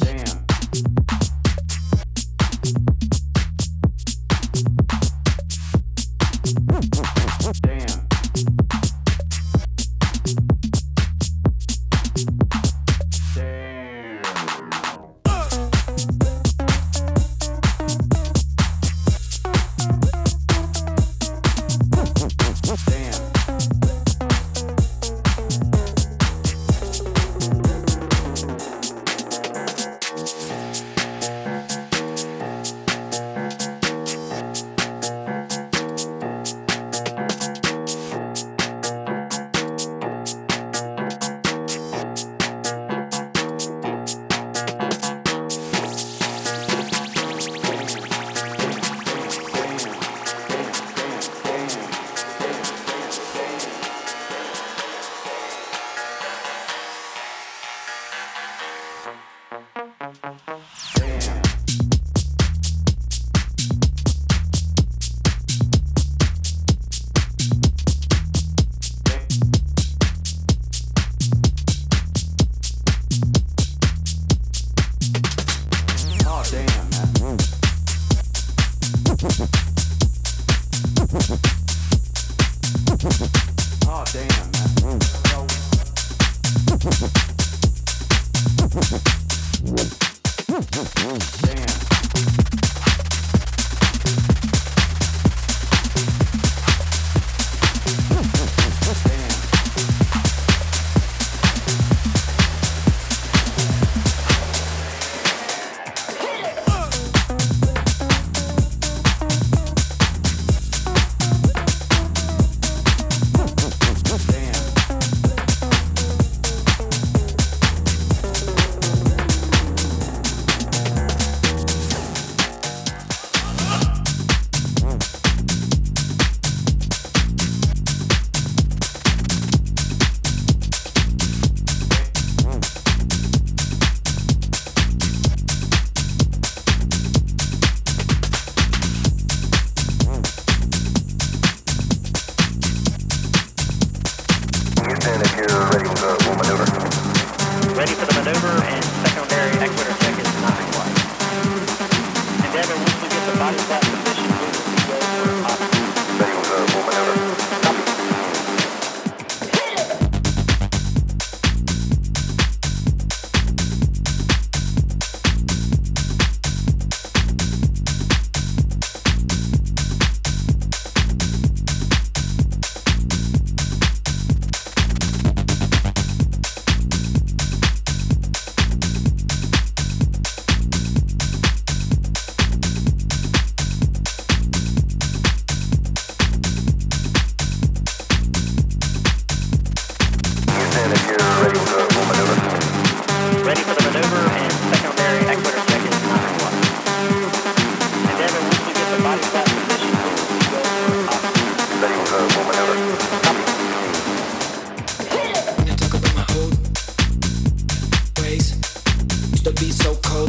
Damn. Be so cold.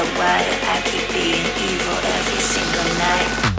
Why do I keep being evil every single night?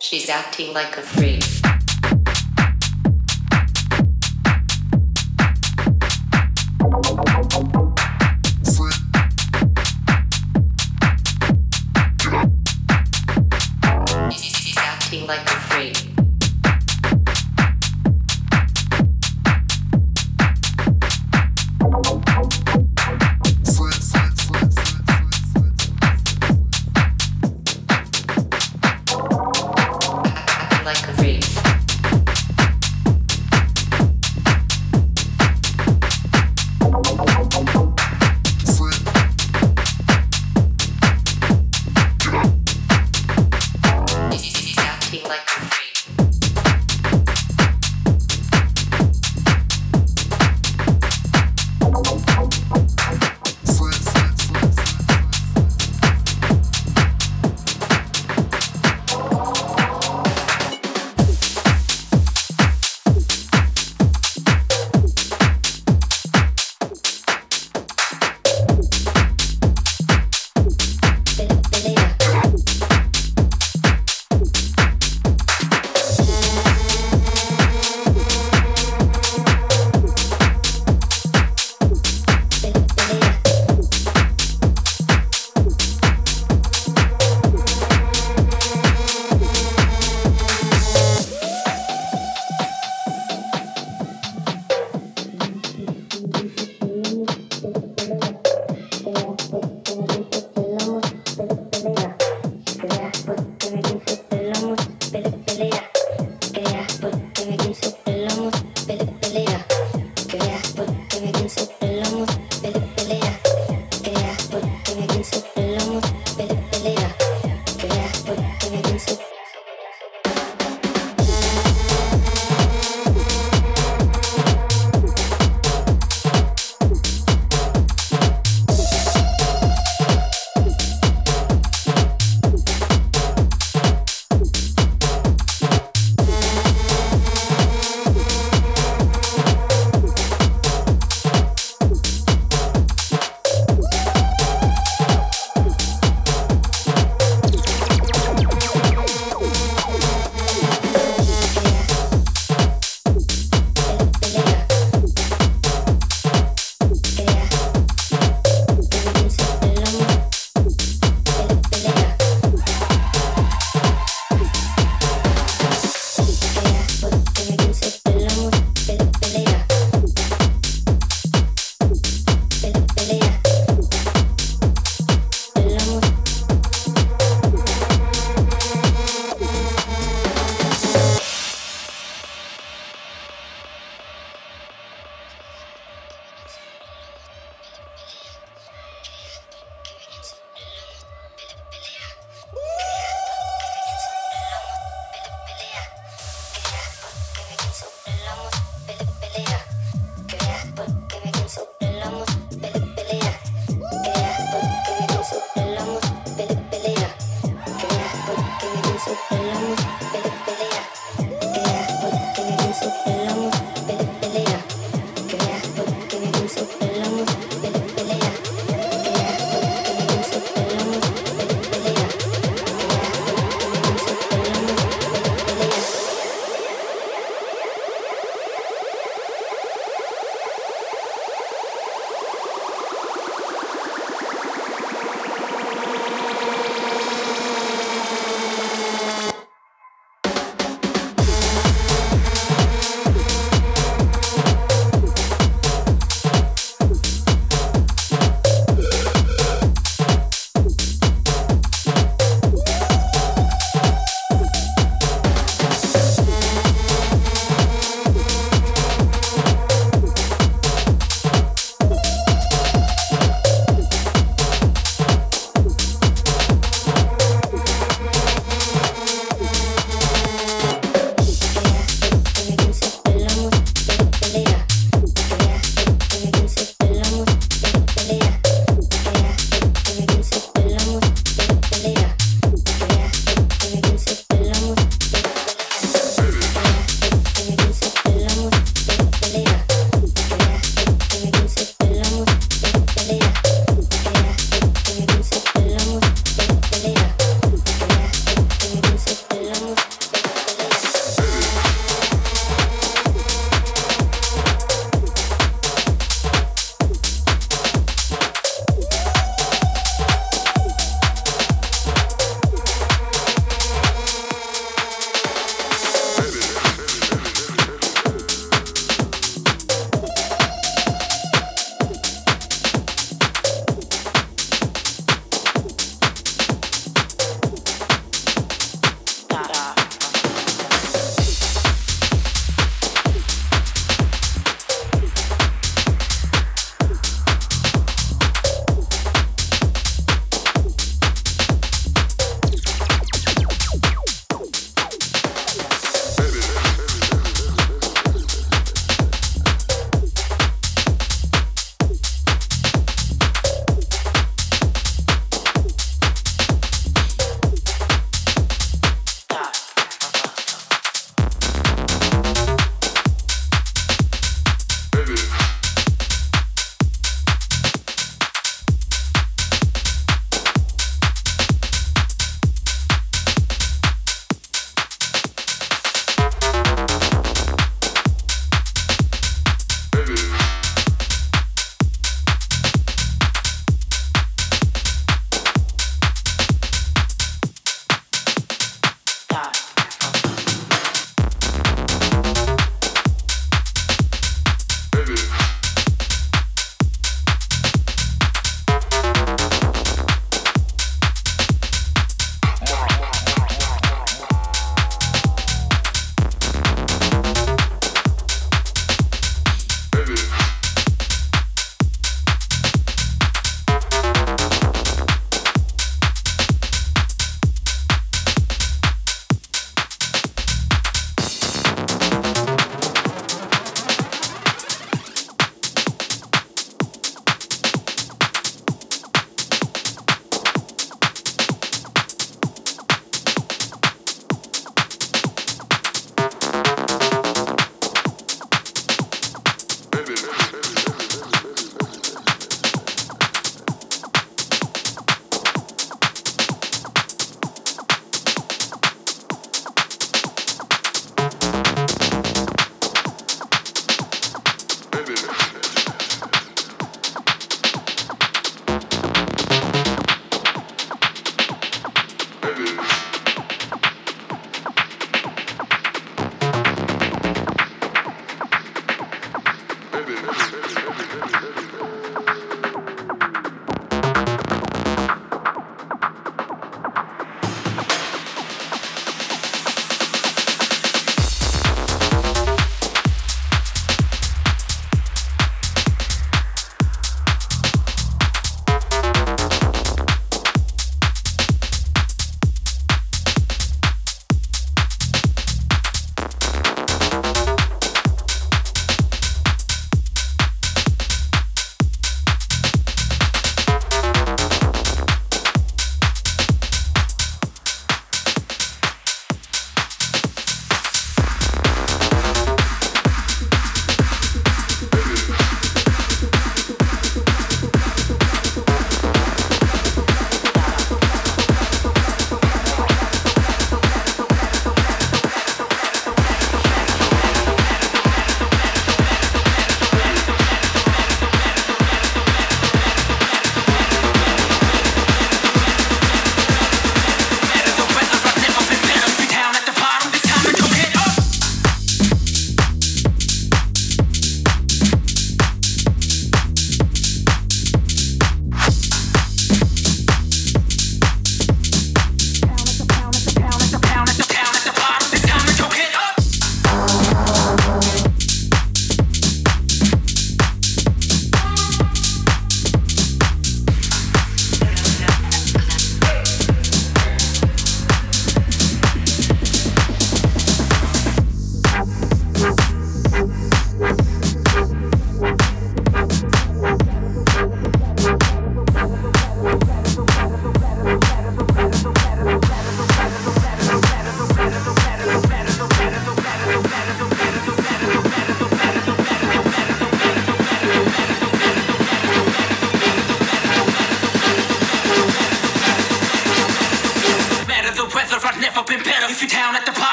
She's acting like a freak.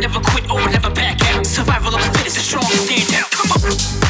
never quit or never back out. Survival of the fittest is strong, stand out. Come on.